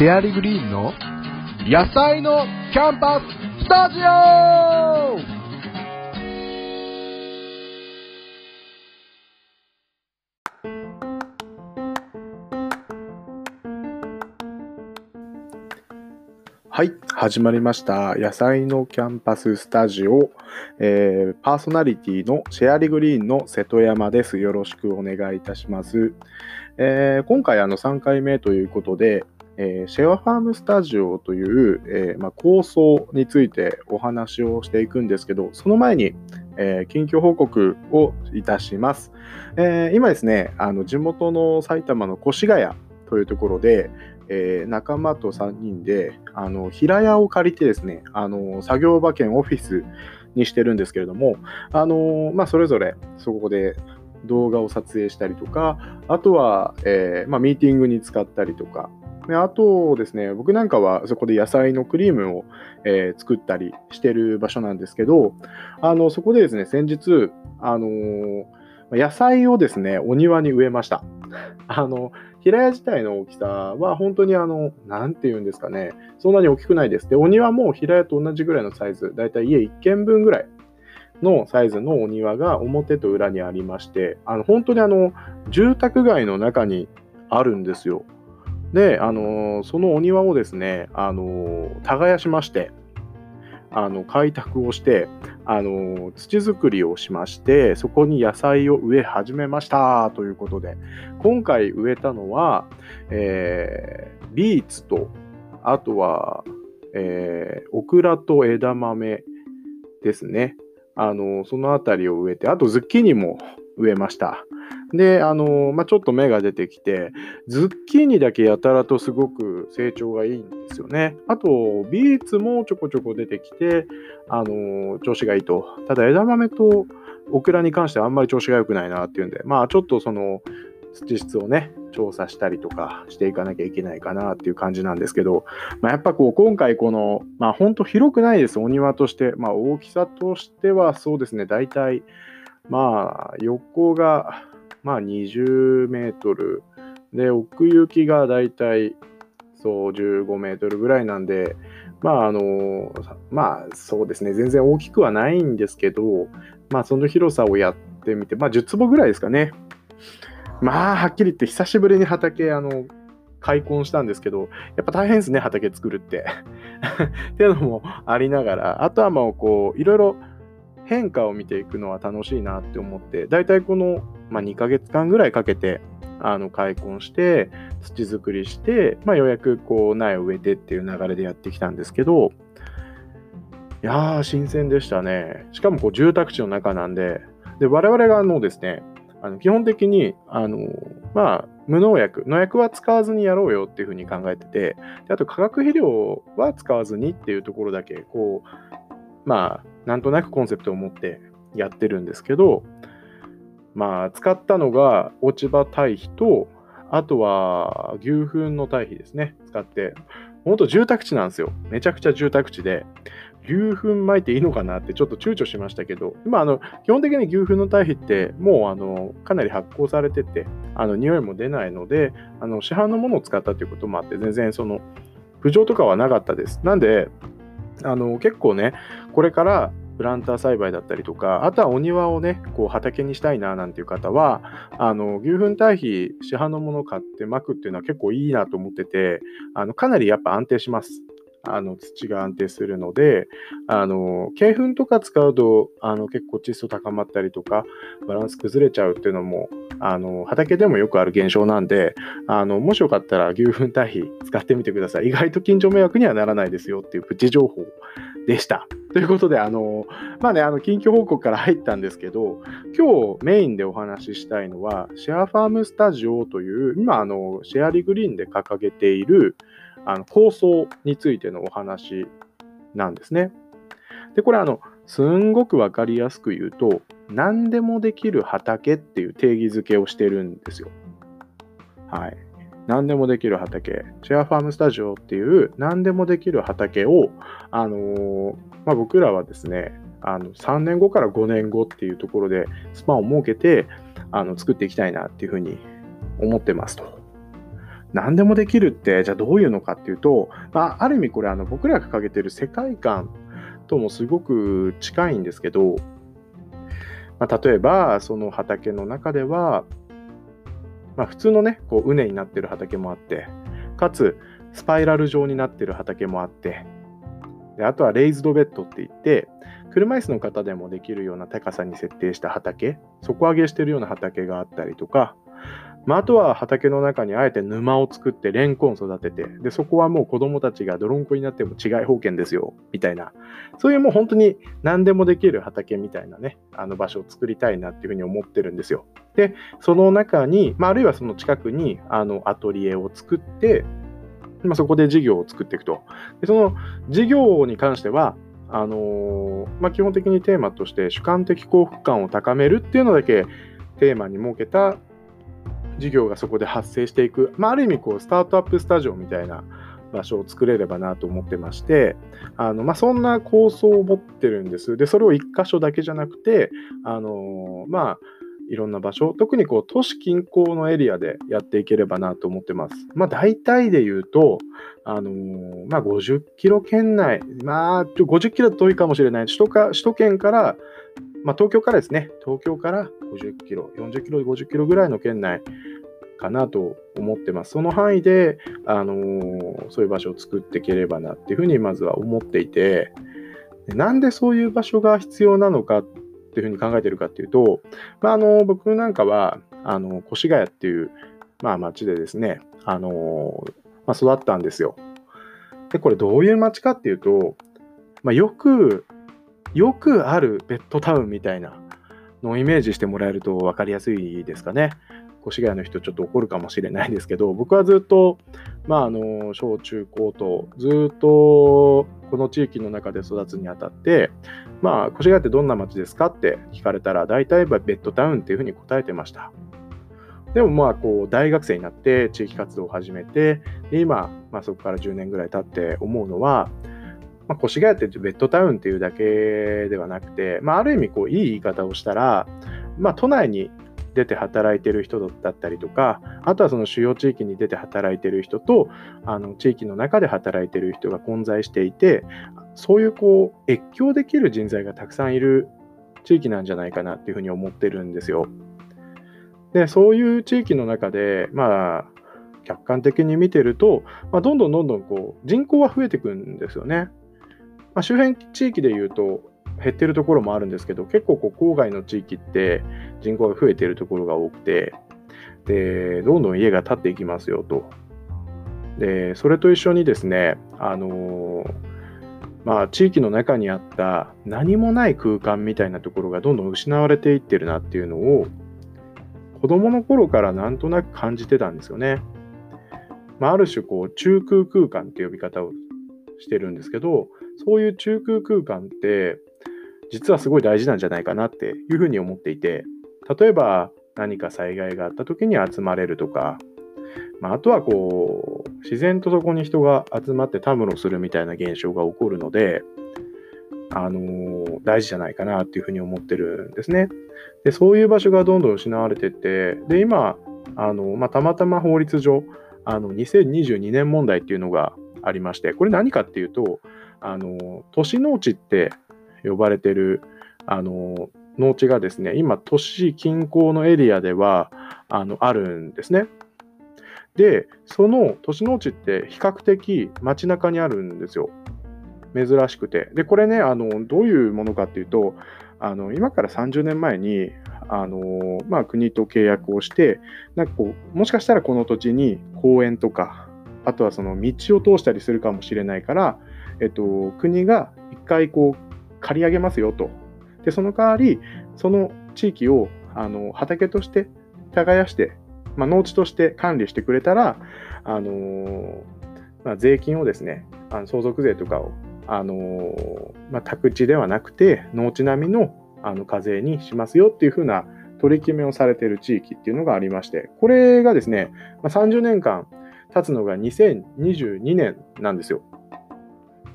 シェアリグリーンの野菜のキャンパススタジオはい、始まりました。野菜のキャンパススタジオ、えー、パーソナリティのシェアリグリーンの瀬戸山です。よろしくお願いいたします。えー、今回あの3回目ということで、えー、シェアファームスタジオという、えまあ、構想についてお話をしていくんですけど、その前に、え近況報告をいたします。え今ですね、あの地元の埼玉の越谷というところで、え、仲間と3人であの平屋を借りてですねあの作業場兼オフィスにしてるんですけれどもあの、まあ、それぞれそこで動画を撮影したりとかあとは、えー、まあ、ミーティングに使ったりとかであとですね、僕なんかはそこで野菜のクリームを、えー、作ったりしてる場所なんですけど、あのそこでですね、先日、あのー、野菜をですね、お庭に植えました。あの、平屋自体の大きさは本当にあの、なんて言うんですかね、そんなに大きくないです。で、お庭も平屋と同じぐらいのサイズ、だいたい家1軒分ぐらいのサイズのお庭が表と裏にありまして、あの本当にあの、住宅街の中にあるんですよ。で、あのそのお庭をですね、あの耕しまして、あの開拓をしてあの土作りをしましてそこに野菜を植え始めましたということで。今回植えたのは、えー、ビーツとあとは、えー、オクラと枝豆ですね。あのその辺りを植えてあとズッキーニも植えました。で、あの、まあ、ちょっと芽が出てきて、ズッキーニだけやたらとすごく成長がいいんですよね。あと、ビーツもちょこちょこ出てきて、あの、調子がいいと。ただ、枝豆とオクラに関してはあんまり調子が良くないなっていうんで、まあ、ちょっとその、土質をね、調査したりとかしていかなきゃいけないかなっていう感じなんですけど、まあ、やっぱこう今回この、まあ本当広くないです、お庭として。まあ大きさとしてはそうですね、大体、まあ横がまあ20メートル。で、奥行きがだいたいそう15メートルぐらいなんで、まああの、まあそうですね、全然大きくはないんですけど、まあその広さをやってみて、まあ10坪ぐらいですかね。まあはっきり言って久しぶりに畑、あの、開墾したんですけど、やっぱ大変ですね、畑作るって。っていうのもありながら、あとはもうこう、いろいろ変化を見ていくのは楽しいなって思って、大体このまあ、2ヶ月間ぐらいかけてあの開墾して土作りして、まあ、ようやくこう苗を植えてっていう流れでやってきたんですけどいやー新鮮でしたね。しかもこう住宅地の中なんでで我々があのですねあの基本的にあのまあ無農薬農薬は使わずにやろうよっていうふうに考えててであと化学肥料は使わずにっていうところだけこうまあなんとなくコンセプトを持ってやってるんですけどまあ、使ったのが落ち葉堆肥と、あとは牛糞の堆肥ですね、使って。本当住宅地なんですよ。めちゃくちゃ住宅地で、牛糞撒いていいのかなってちょっと躊躇しましたけど、今、あの、基本的に牛糞の堆肥ってもう、あの、かなり発酵されてて、あの、匂いも出ないので、あの、市販のものを使ったということもあって、全然その、浮上とかはなかったです。なんで、あの、結構ね、これからプランター栽培だったりとか、あとはお庭をね、こう畑にしたいななんていう方は、あの牛糞堆肥、市販のもの買ってまくっていうのは結構いいなと思ってて、あのかなりやっぱ安定します。あの土が安定するので、あの鶏粉とか使うとあの結構窒素高まったりとか、バランス崩れちゃうっていうのもあの畑でもよくある現象なんで、あのもしよかったら牛糞堆肥使ってみてください。意外と近所迷惑にはならないですよっていうプチ情報でした。ということで、あの、まあね、あの、近況報告から入ったんですけど、今日メインでお話ししたいのは、シェアファームスタジオという、今、あの、シェアリグリーンで掲げている、あの、構想についてのお話なんですね。で、これ、あの、すんごくわかりやすく言うと、何でもできる畑っていう定義づけをしてるんですよ。はい。何でもできる畑、シェアファームスタジオっていう何でもできる畑を、あのー、まあ、僕らはですね、あの3年後から5年後っていうところでスパンを設けてあの作っていきたいなっていうふうに思ってますと。何でもできるってじゃあどういうのかっていうと、まあ、ある意味これあの僕らが掲げてる世界観ともすごく近いんですけど、まあ、例えばその畑の中では、まあ、普通のねこう畝になってる畑もあってかつスパイラル状になってる畑もあってであとはレイズドベッドって言って車椅子の方でもできるような高さに設定した畑底上げしてるような畑があったりとかまあ、あとは畑の中にあえて沼を作ってレンコン育ててでそこはもう子どもたちが泥んこになっても違い保険ですよみたいなそういうもう本当に何でもできる畑みたいなねあの場所を作りたいなっていうふうに思ってるんですよ。でその中に、まあ、あるいはその近くにあのアトリエを作ってまあ、そこで事業を作っていくと。でその事業に関しては、あのー、まあ、基本的にテーマとして主観的幸福感を高めるっていうのだけテーマに設けた事業がそこで発生していく、まあ、ある意味こうスタートアップスタジオみたいな場所を作れればなと思ってましてあの、まあ、そんな構想を持ってるんです。でそれを1箇所だけじゃなくてあのまあいろんな場所、特にこう都市近郊のエリアでやっていければなと思ってます。まあ大体で言うと、あのー、まあ50キロ圏内、まあ50キロ遠いかもしれない。首都か首都圏からまあ、東京からですね、東京から50キロ、40キロ、50キロぐらいの圏内かなと思ってます。その範囲で、あのー、そういう場所を作っていければなっていうふうにまずは思っていて、なんでそういう場所が必要なのかっていうふうに考えてるかっていうと、まあ、あの僕なんかはあの越谷っていう、まあ、町でですね、あのまあ、育ったんですよ。で、これどういう町かっていうと、まあ、よくよくあるベッドタウンみたいなのをイメージしてもらえると分かりやすいですかね。越谷の人ちょっと怒るかもしれないですけど、僕はずっと、まあ、あの、小中高とずっとこの地域の中で育つにあたって、まあ、越谷ってどんな街ですかって聞かれたら、大体ベッドタウンっていうふうに答えてました。でもまあこう大学生になって地域活動を始めてで今、まあ、そこから10年ぐらい経って思うのはまあ、越谷ってベッドタウンっていうだけではなくて、まあ、ある意味こういい言い方をしたら、まあ、都内に出て働いてる人だったりとか、あとはその主要地域に出て働いてる人と、あの地域の中で働いてる人が混在していて、そういうこう越境できる人材がたくさんいる地域なんじゃないかなっていうふうに思ってるんですよ。で、そういう地域の中で、まあ、客観的に見てると、まあ、どんどんどんどんこう人口は増えていくんですよね。まあ、周辺地域でいうと減ってるところもあるんですけど、結構こう郊外の地域って人口が増えてるところが多くて、で、どんどん家が建っていきますよと。で、それと一緒にですね、あのまあ、地域の中にあった何もない空間みたいなところがどんどん失われていってるなっていうのを子供の頃からなんとなく感じてたんですよね。まあ、ある種こう中空空間って呼び方をしてるんですけど、そういう中空空間って、実はすごい大事なんじゃないかなっていうふうに思っていて、例えば何か災害があった時に集まれるとか、まあ、あとはこう、自然とそこに人が集まってたむろするみたいな現象が起こるので、あのー、大事じゃないかなっていうふうに思ってるんですね。で、そういう場所がどんどん失われてって、で、今、あのまあ、たまたま法律上、あの2022年問題っていうのがありまして、これ何かっていうと、あの都市農地って呼ばれてるあの農地がですね、今、都市近郊のエリアではあのあるんですね。で、その都市農地って比較的街中にあるんですよ。珍しくて。で、これね、あのどういうものかっていうと、あの今から30年前にあの、まあ、国と契約をして、なんかこうもしかしたらこの土地に公園とか、あとはその道を通したりするかもしれないから、えっと、国が一回こう借り上げますよと。で、その代わり、その地域をあの畑として耕して、まあ、農地として管理してくれたら、あのー、まあ、税金をですね、あの相続税とかを、あのー、まあ、宅地ではなくて、農地並みのあの課税にしますよっていうふうな取り決めをされている地域っていうのがありまして、これがですね、まあ、30年間経つのが2022年なんですよ。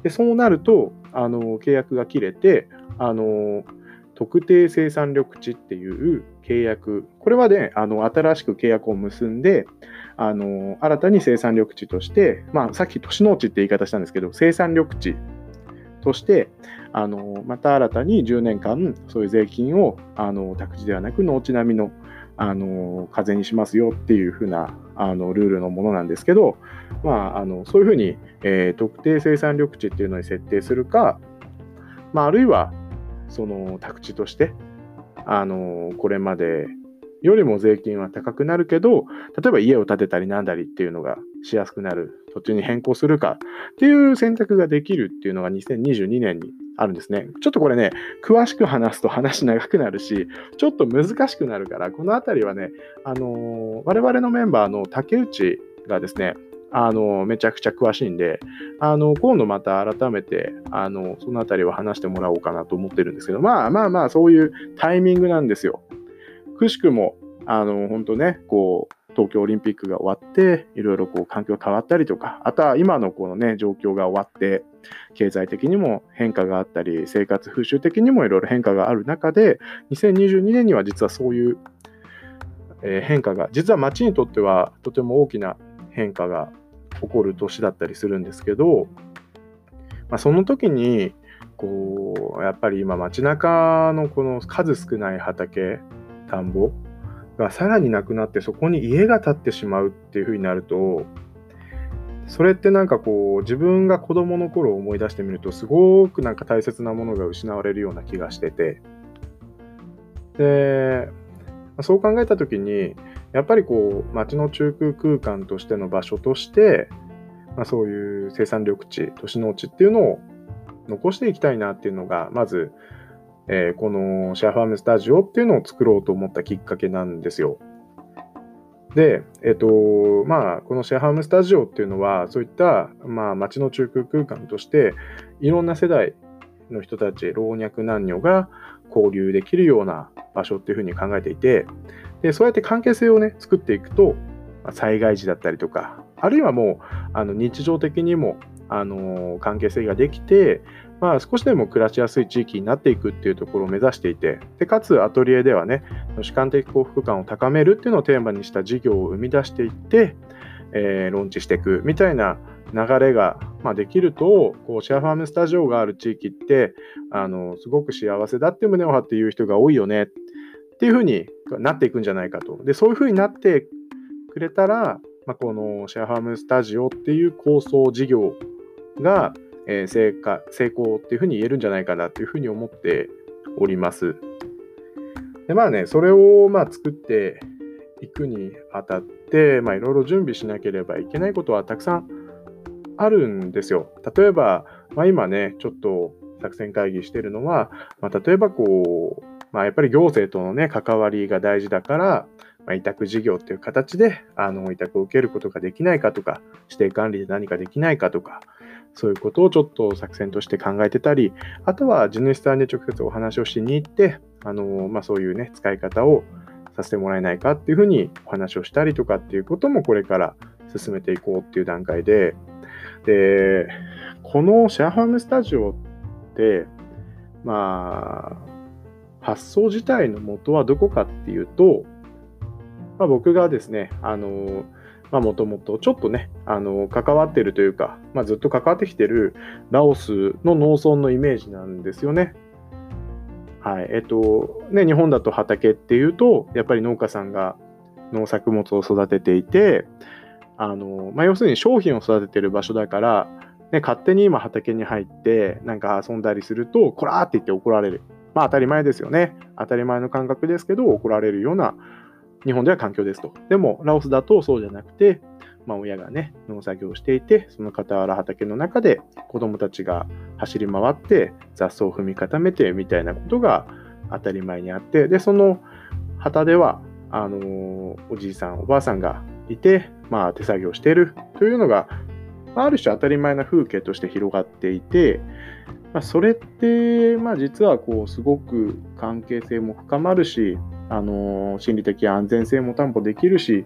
でそうなるとあの契約が切れてあの特定生産緑地っていう契約、これはね、あの新しく契約を結んで、あの新たに生産緑地として、まあ、さっき都市農地って言い方したんですけど、生産緑地として、あのまた新たに10年間、そういう税金をあの宅地ではなく農地並みのあの風にしますよっていうふうなあのルールのものなんですけど、まあ、あのそういうふうに、えー、特定生産緑地っていうのに設定するか、まあ、あるいはその宅地としてあのこれまでよりも税金は高くなるけど例えば家を建てたりなんだりっていうのがしやすくなる土地に変更するかっていう選択ができるっていうのが2022年にあるんですね。ちょっとこれね、詳しく話すと話長くなるし、ちょっと難しくなるから、このあたりはね、あのー、我々のメンバーの竹内がですね、あのめちゃくちゃ詳しいんで、あの今度また改めてあのそのあたりを話してもらおうかなと思ってるんですけど、まあまあまあ、そういうタイミングなんですよ。くしくも、あの本当ね、こう東京オリンピックが終わって、いろいろこう環境変わったりとか、あとは今のこのね、状況が終わって、経済的にも変化があったり、生活風習的にもいろいろ変化がある中で、2022年には実はそういう、え変化が、実は街にとってはとても大きな変化が起こる年だったりするんですけど、まあ、その時に、こう、やっぱり今街中のこの数少ない畑、田んぼ、がさらになくなってそこに家が建ってしまうっていう風になるとそれってなんかこう自分が子供の頃を思い出してみるとすごくなんか大切なものが失われるような気がしてて。でそう考えた時にやっぱりこう街の中空空間としての場所として、まあ、そういう生産緑地都市農地っていうのを残していきたいなっていうのがまずえー、このシェアファームスタジオっていうのを作ろうと思ったきっかけなんですよ。で、えっ、ー、と、まあ、このシェアハウムスタジオっていうのは、そういった、まあ、街の中空空間として、いろんな世代の人たち、老若男女が交流できるような場所っていうふうに考えていて、で、そうやって関係性をね、作っていくとま、災害時だったりとか、あるいはもう、あの日常的にも、あの関係性ができて、まあ、少しでも暮らしやすい地域になっていくっていうところを目指していて、でかつアトリエではね、主観的幸福感を高めるっていうのをテーマにした事業を生み出していって、えー、ローンチしていくみたいな流れが、まあ、できると、こうシェアファームスタジオがある地域って、あのすごく幸せだって胸を張って言う人が多いよね。っていうふうになっていくんじゃないかと。で、そういうふうになってくれたら、まあ、このシェアファームスタジオっていう構想事業が、えー、成果、成功っていうふうに言えるんじゃないかなっていうふうに思っております。で、まあね、それをまあ作っていくにあたって、まあいろいろ準備しなければいけないことはたくさんあるんですよ。例えば、まあ今ね、ちょっと作戦会議してるのは、まあ、例えばこう、まあやっぱり行政とのね、関わりが大事だから、まあ、委託事業っていう形で、あの、委託を受けることができないかとか、指定管理で何かできないかとか、そういうことをちょっと作戦として考えてたり、あとは地主さんで直接お話をしに行って、あの、まあ、そういうね、使い方をさせてもらえないかっていうふうにお話をしたりとかっていうこともこれから進めていこうっていう段階で、で、このシェアハウムスタジオって、まあ、発想自体の元はどこかっていうと、まあ、僕がですね、あの、まあ、もともとちょっとね、あの、関わってるというか、まあ、ずっと関わってきてるラオスの農村のイメージなんですよね。はい。えっと、ね、日本だと畑っていうと、やっぱり農家さんが農作物を育てていて、あの、まあ、要するに商品を育ててる場所だから、ね、勝手に今畑に入ってなんか遊んだりすると、こらーって言って怒られる。まあ当たり前ですよね。当たり前の感覚ですけど、怒られるような日本では環境ですと。でも、ラオスだとそうじゃなくて、まあ、親がね、農作業をしていて、その傍ら畑の中で子供たちが走り回って雑草を踏み固めてみたいなことが当たり前にあって、で、その旗では、あのー、おじいさん、おばあさんがいて、まあ、手作業しているというのが、ある種当たり前な風景として広がっていて、まあ、それって、まあ、実はこうすごく関係性も深まるし、あの心理的安全性も担保できるし、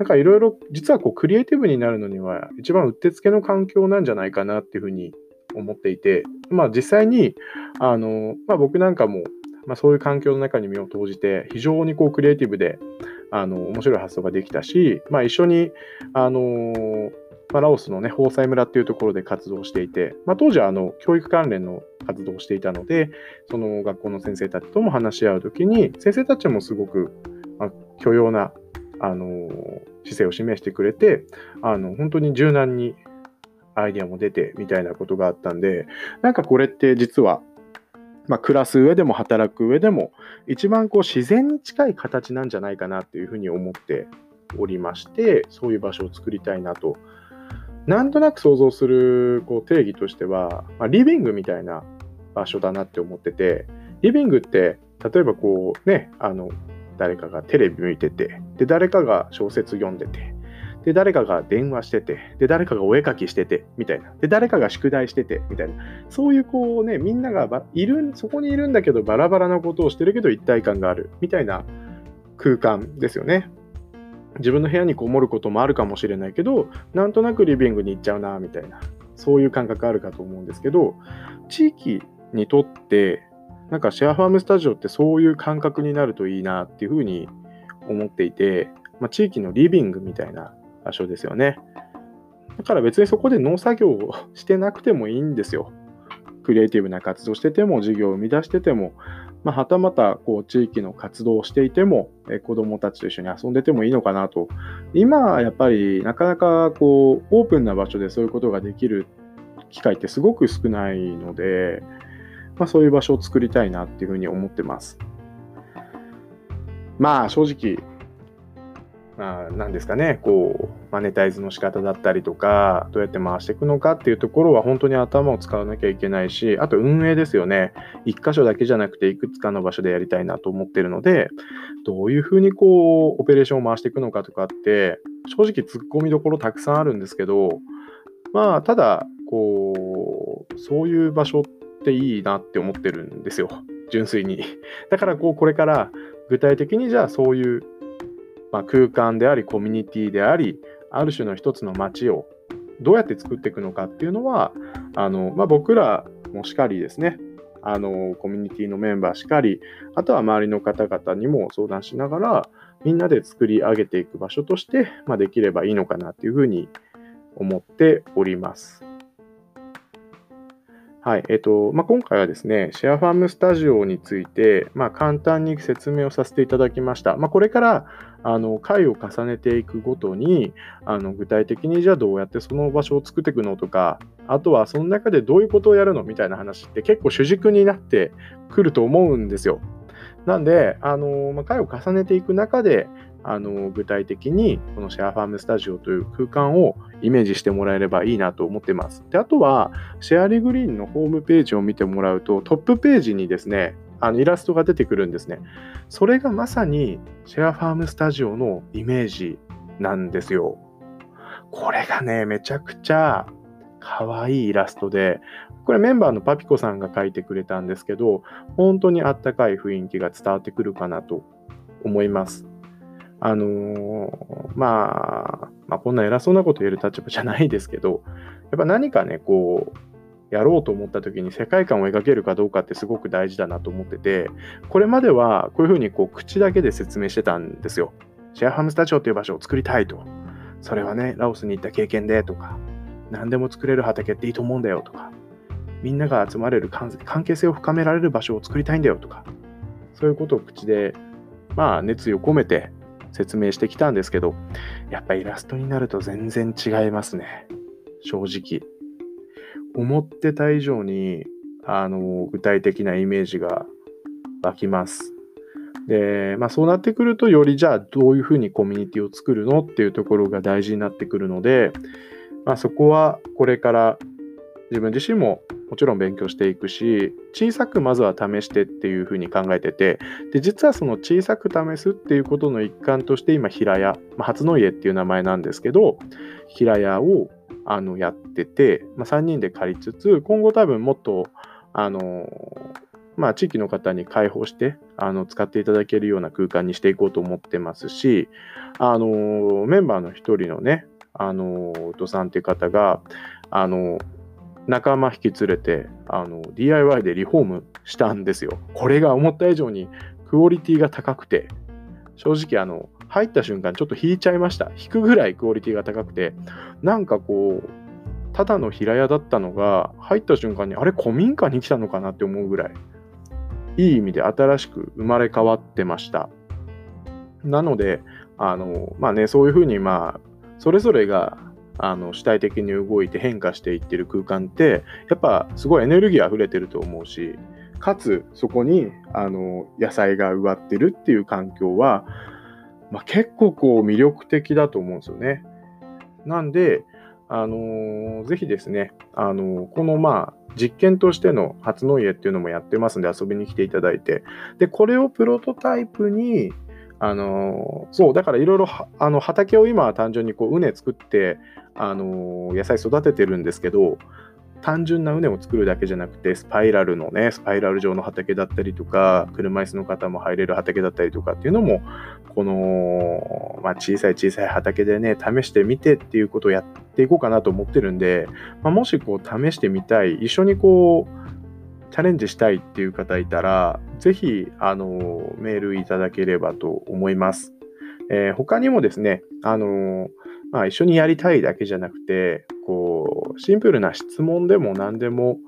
なんかいろいろ、実はこうクリエイティブになるのには一番うってつけの環境なんじゃないかなっていうふうに思っていて、まあ実際に、あの、まあ僕なんかもまあ、そういう環境の中に身を投じて、非常にこうクリエイティブで、あの、面白い発想ができたし、まあ、一緒に、あの、まあ、ラオスのね、宝西村っていうところで活動していて、まあ、当時はあの教育関連の活動をしていたので、その学校の先生たちとも話し合うときに、先生たちもすごく、まあ、許容な、あのー、姿勢を示してくれて、あの、本当に柔軟にアイディアも出てみたいなことがあったんで、なんかこれって実は、まあ、暮らす上でも働く上でも、一番こう自然に近い形なんじゃないかなっていうふうに思っておりまして、そういう場所を作りたいなと。なんとなく想像するこう定義としては、まあ、リビングみたいな場所だなって思ってて、リビングって例えばこうね、あの、誰かがテレビ見てて、で、誰かが小説読んでて、で、誰かが電話してて、で、誰かがお絵かきしてて、みたいな。で、誰かが宿題してて、みたいな。そういうこうね、みんながいる、そこにいるんだけど、バラバラなことをしてるけど一体感がある、みたいな空間ですよね。自分の部屋にこもることもあるかもしれないけど、なんとなくリビングに行っちゃうな、みたいな。そういう感覚あるかと思うんですけど、地域にとって、なんかシェアファームスタジオってそういう感覚になるといいなっていうふうに思っていて、まあ、地域のリビングみたいな場所ですよね。だから別にそこで農作業をしてなくてもいいんですよ。クリエイティブな活動してても、事業を生み出してても、まあ、はたまたこう地域の活動をしていても、え子どもたちと一緒に遊んでてもいいのかなと。今、やっぱりなかなかこうオープンな場所でそういうことができる機会ってすごく少ないので、まあ、そういう場所を作りたいなっていうふうに思ってます。まあ正直、まあ、なんですかね、こう、マネタイズの仕方だったりとか、どうやって回していくのかっていうところは本当に頭を使わなきゃいけないし、あと運営ですよね。一箇所だけじゃなくて、いくつかの場所でやりたいなと思ってるので、どういうふうにこう、オペレーションを回していくのかとかって、正直突っ込みどころたくさんあるんですけど、まあ、ただ、こう、そういう場所っていいなって思ってるんですよ。純粋に。だから、こう、これから具体的にじゃあそういうまあ、空間でありコミュニティでありある種の一つの街をどうやって作っていくのかっていうのはあの、まあ、僕らもしかりですねあのコミュニティのメンバーしかりあとは周りの方々にも相談しながらみんなで作り上げていく場所として、まあ、できればいいのかなっていうふうに思っております。はい。えっと、まあ、今回はですね、シェアファームスタジオについて、まあ、簡単に説明をさせていただきました。まあ、これから、あの、回を重ねていくごとに、あの、具体的にじゃあどうやってその場所を作っていくのとか、あとはその中でどういうことをやるの？みたいな話って結構主軸になってくると思うんですよ。なんで、あの、まあ、回を重ねていく中で、あの具体的にこのシェアファームスタジオという空間をイメージしてもらえればいいなと思ってます。であとは、シェアリグリーンのホームページを見てもらうと、トップページにですね、あのイラストが出てくるんですね。それがまさにシェアファームスタジオのイメージなんですよ。これがね、めちゃくちゃ可愛いイラストで、これメンバーのパピコさんが描いてくれたんですけど、本当にあったかい雰囲気が伝わってくるかなと思います。あの、まあ、まあ、こんな偉そうなこと言える立場じゃないですけど、やっぱ何かね、こう、やろうと思った時に世界観を描けるかどうかってすごく大事だなと思ってて、これまではこういうふうにこう口だけで説明してたんですよ。シェアハムスタジオっていう場所を作りたいと。それはね、ラオスに行った経験でとか、何でも作れる畑っていいと思うんだよとか、みんなが集まれる関係性を深められる場所を作りたいんだよとか、そういうことを口で、まあ、熱意を込めて説明してきたんですけど、やっぱイラストになると全然違いますね。正直。思ってた以上に、あの、具体的なイメージが湧きます。で、まあそうなってくると、よりじゃあどういうふうにコミュニティを作るのっていうところが大事になってくるので、まあそこはこれから自分自身ももちろん勉強していくし小さくまずは試してっていうふうに考えててで実はその小さく試すっていうことの一環として今平屋、まあ、初の家っていう名前なんですけど平屋をあのやってて、まあ、3人で借りつつ今後多分もっとあのまあ、地域の方に開放してあの使っていただけるような空間にしていこうと思ってますし、あのメンバーの一人のね、あの、お父さんっていう方が、あの、仲間引き連れてあの DIY でリフォームしたんですよ。これが思った以上にクオリティが高くて、正直あの、入った瞬間ちょっと引いちゃいました。引くぐらいクオリティが高くて、なんかこう、ただの平屋だったのが、入った瞬間に、あれ、古民家に来たのかなって思うぐらい、いい意味で新しく生まれ変わってました。なので、あの、まあね、そういうふうに、まあ、それぞれがあの主体的に動いて変化していってる空間ってやっぱすごいエネルギー溢れてると思うしかつそこにあの野菜が植わってるっていう環境は、まあ、結構こう魅力的だと思うんですよね。なんで、あの、ぜひですね、あの、このまあ実験としての初の家っていうのもやってますんで遊びに来ていただいて、で、これをプロトタイプにあのそう、だからいろいろあの畑を今は単純にこう畝作って、あの野菜育ててるんですけど、単純な畝を作るだけじゃなくて、スパイラルのね、スパイラル状の畑だったりとか、車椅子の方も入れる畑だったりとかっていうのも、この、まあ、小さい小さい畑でね、試してみてっていうことをやっていこうかなと思ってるんで、まあ、もしこう試してみたい、一緒にこう、チャレンジしたいっていう方いたら、ぜひ、あの、メールいただければと思います。えー、他にもですね、あの、まあ、一緒にやりたいだけじゃなくて、こう、シンプルな質問でも何でも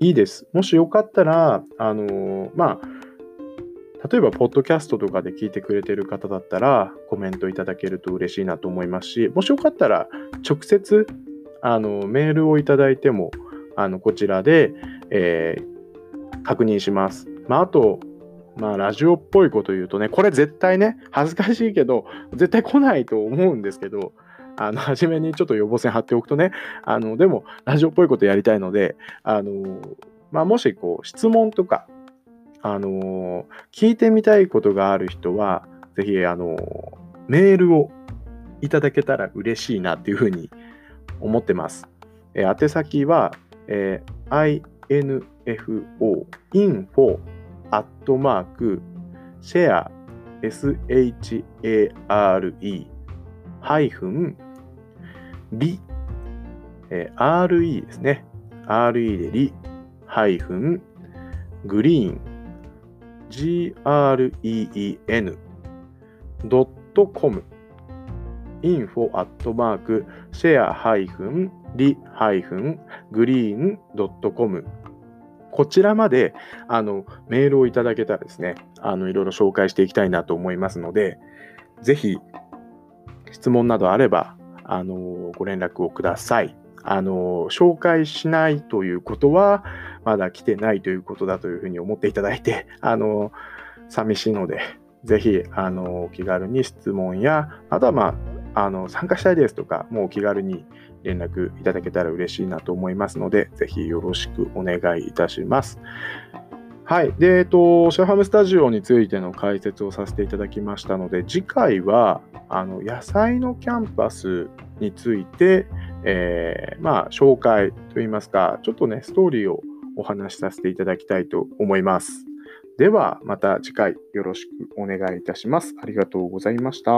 いいです。もしよかったら、あの、まあ、例えば、ポッドキャストとかで聞いてくれてる方だったら、コメントいただけると嬉しいなと思いますし、もしよかったら、直接、あの、メールをいただいても、あの、こちらで、えー、確認します。まあ、あと、まあ、ラジオっぽいこと言うとね、これ絶対ね、恥ずかしいけど、絶対来ないと思うんですけど、あの、初めにちょっと予防線張っておくとね、あの、でも、ラジオっぽいことやりたいので、あの、まあ、もし、こう、質問とか、あの、聞いてみたいことがある人は、ぜひ、あの、メールをいただけたら嬉しいなっていうふうに思ってます。え、宛先は、えー、info, info, アットマーク、シェア、share, ハイフン、リ、えー、re ですね。re でリ、ハイフン、グリーン、green, ドットコム、info アットマーク、シェアハイフン、リハイフン、グリーンドットコムこちらまであのメールをいただけたらですね、あのいろいろ紹介していきたいなと思いますので、ぜひ質問などあればあのご連絡をください。あの紹介しないということはまだ来てないということだというふうに思っていただいて、あの寂しいので、ぜひあの気軽に質問や、あとは、まあ、あの参加したいですとか、もうお気軽に連絡いただけたら嬉しいなと思いますので、ぜひよろしくお願いいたします。はい。で、えっと、シェアハムスタジオについての解説をさせていただきましたので、次回は、あの、野菜のキャンパスについて、えー、まあ、紹介といいますか、ちょっとね、ストーリーをお話しさせていただきたいと思います。では、また次回よろしくお願いいたします。ありがとうございました。